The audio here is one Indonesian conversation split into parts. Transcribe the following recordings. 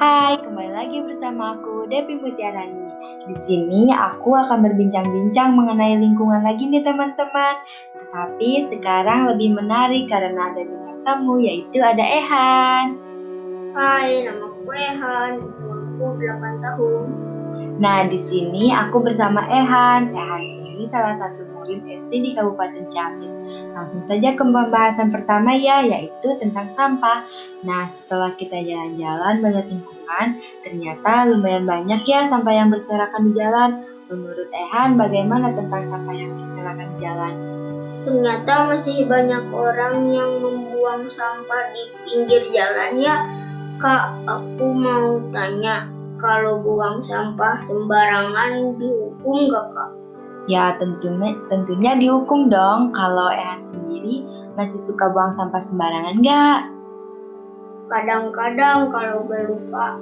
Hai, kembali lagi bersama aku Devi Mutiarani. Di sini aku akan berbincang-bincang mengenai lingkungan lagi nih teman-teman. Tetapi sekarang lebih menarik karena ada bintang tamu yaitu ada Ehan. Hai, nama aku Ehan, umurku 8 tahun. Nah, di sini aku bersama Ehan. Ehan ini salah satu murid SD di Kabupaten Ciamis. Langsung saja ke pembahasan pertama ya, yaitu tentang sampah. Nah, setelah kita jalan-jalan melihat lingkungan, ternyata lumayan banyak ya sampah yang berserakan di jalan. Menurut Ehan, bagaimana tentang sampah yang berserakan di jalan? Ternyata masih banyak orang yang membuang sampah di pinggir jalan ya. Kak, aku mau tanya, kalau buang sampah sembarangan dihukum gak kak? Ya tentunya tentunya dihukum dong kalau Ehan sendiri masih suka buang sampah sembarangan nggak? Kadang-kadang kalau berlupa.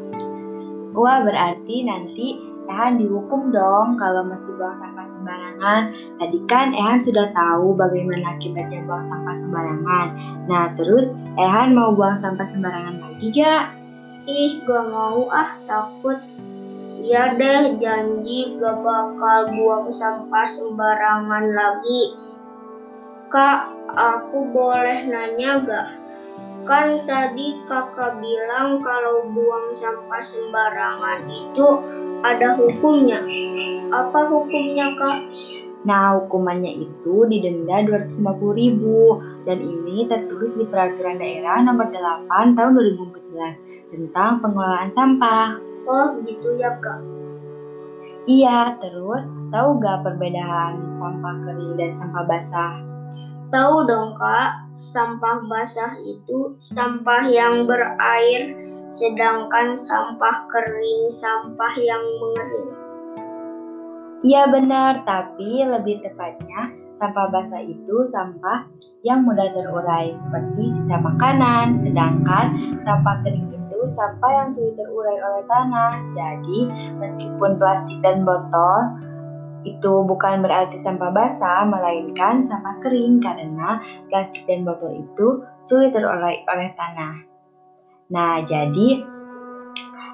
Wah berarti nanti Ehan dihukum dong kalau masih buang sampah sembarangan. Tadi kan Ehan sudah tahu bagaimana akibatnya buang sampah sembarangan. Nah terus Ehan mau buang sampah sembarangan lagi gak? Ih gak mau ah takut Ya deh, janji gak bakal buang sampah sembarangan lagi. Kak, aku boleh nanya gak? Kan tadi kakak bilang kalau buang sampah sembarangan itu ada hukumnya. Apa hukumnya kak? Nah, hukumannya itu didenda 250 ribu dan ini tertulis di Peraturan Daerah Nomor 8 Tahun 2014 tentang pengelolaan sampah. Oh gitu ya kak. Iya, terus tahu gak perbedaan sampah kering dan sampah basah? Tahu dong kak, sampah basah itu sampah yang berair, sedangkan sampah kering sampah yang mengering. Iya benar, tapi lebih tepatnya sampah basah itu sampah yang mudah terurai seperti sisa makanan, sedangkan sampah kering sampah yang sulit terurai oleh tanah. Jadi, meskipun plastik dan botol itu bukan berarti sampah basah, melainkan sampah kering karena plastik dan botol itu sulit terurai oleh tanah. Nah, jadi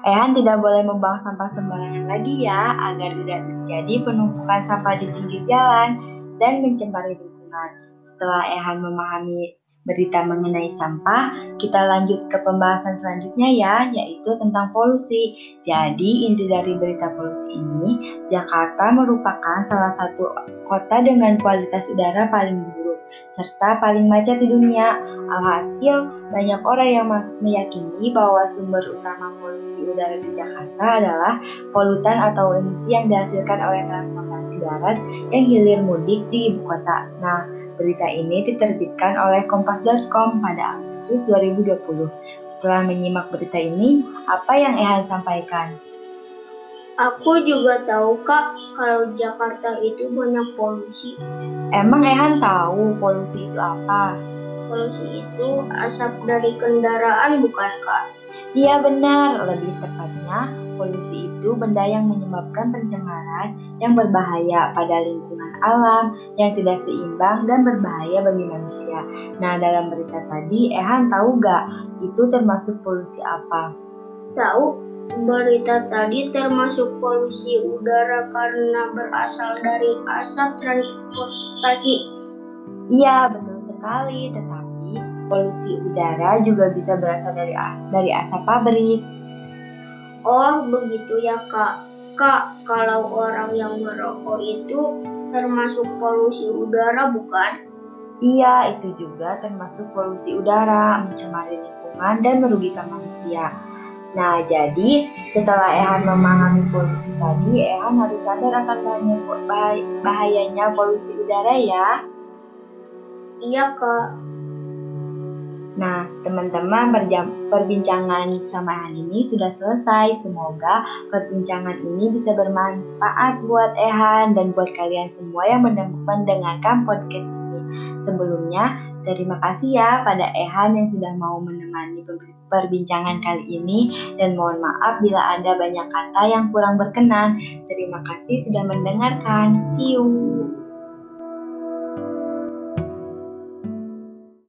Ehan tidak boleh membuang sampah sembarangan lagi ya, agar tidak terjadi penumpukan sampah di pinggir jalan dan mencemari lingkungan. Setelah Ehan memahami berita mengenai sampah, kita lanjut ke pembahasan selanjutnya ya, yaitu tentang polusi. Jadi, inti dari berita polusi ini, Jakarta merupakan salah satu kota dengan kualitas udara paling buruk, serta paling macet di dunia. Alhasil, banyak orang yang meyakini bahwa sumber utama polusi udara di Jakarta adalah polutan atau emisi yang dihasilkan oleh transportasi darat yang hilir mudik di ibu kota. Nah, Berita ini diterbitkan oleh Kompas.com pada Agustus 2020. Setelah menyimak berita ini, apa yang Ehan sampaikan? Aku juga tahu kak, kalau Jakarta itu banyak polusi. Emang Ehan tahu polusi itu apa? Polusi itu asap dari kendaraan bukan kak? Iya benar, lebih tepatnya polusi itu benda yang menyebabkan pencemaran yang berbahaya pada lingkungan alam, yang tidak seimbang dan berbahaya bagi manusia. Nah, dalam berita tadi, Ehan tahu gak itu termasuk polusi apa? Tahu, berita tadi termasuk polusi udara karena berasal dari asap transportasi. Iya, betul sekali, tetapi Polusi udara juga bisa berasal dari dari asap pabrik. Oh, begitu ya, Kak. Kak, kalau orang yang merokok itu termasuk polusi udara bukan? Iya, itu juga termasuk polusi udara, mencemari lingkungan dan merugikan manusia. Nah, jadi setelah Ehan memahami polusi tadi, Ehan harus sadar akan bahayanya polusi udara ya. Iya, Kak. Nah, teman-teman perbincangan sama Ehan ini sudah selesai. Semoga perbincangan ini bisa bermanfaat buat Ehan dan buat kalian semua yang mendengarkan podcast ini. Sebelumnya, terima kasih ya pada Ehan yang sudah mau menemani perbincangan kali ini dan mohon maaf bila ada banyak kata yang kurang berkenan. Terima kasih sudah mendengarkan. See you.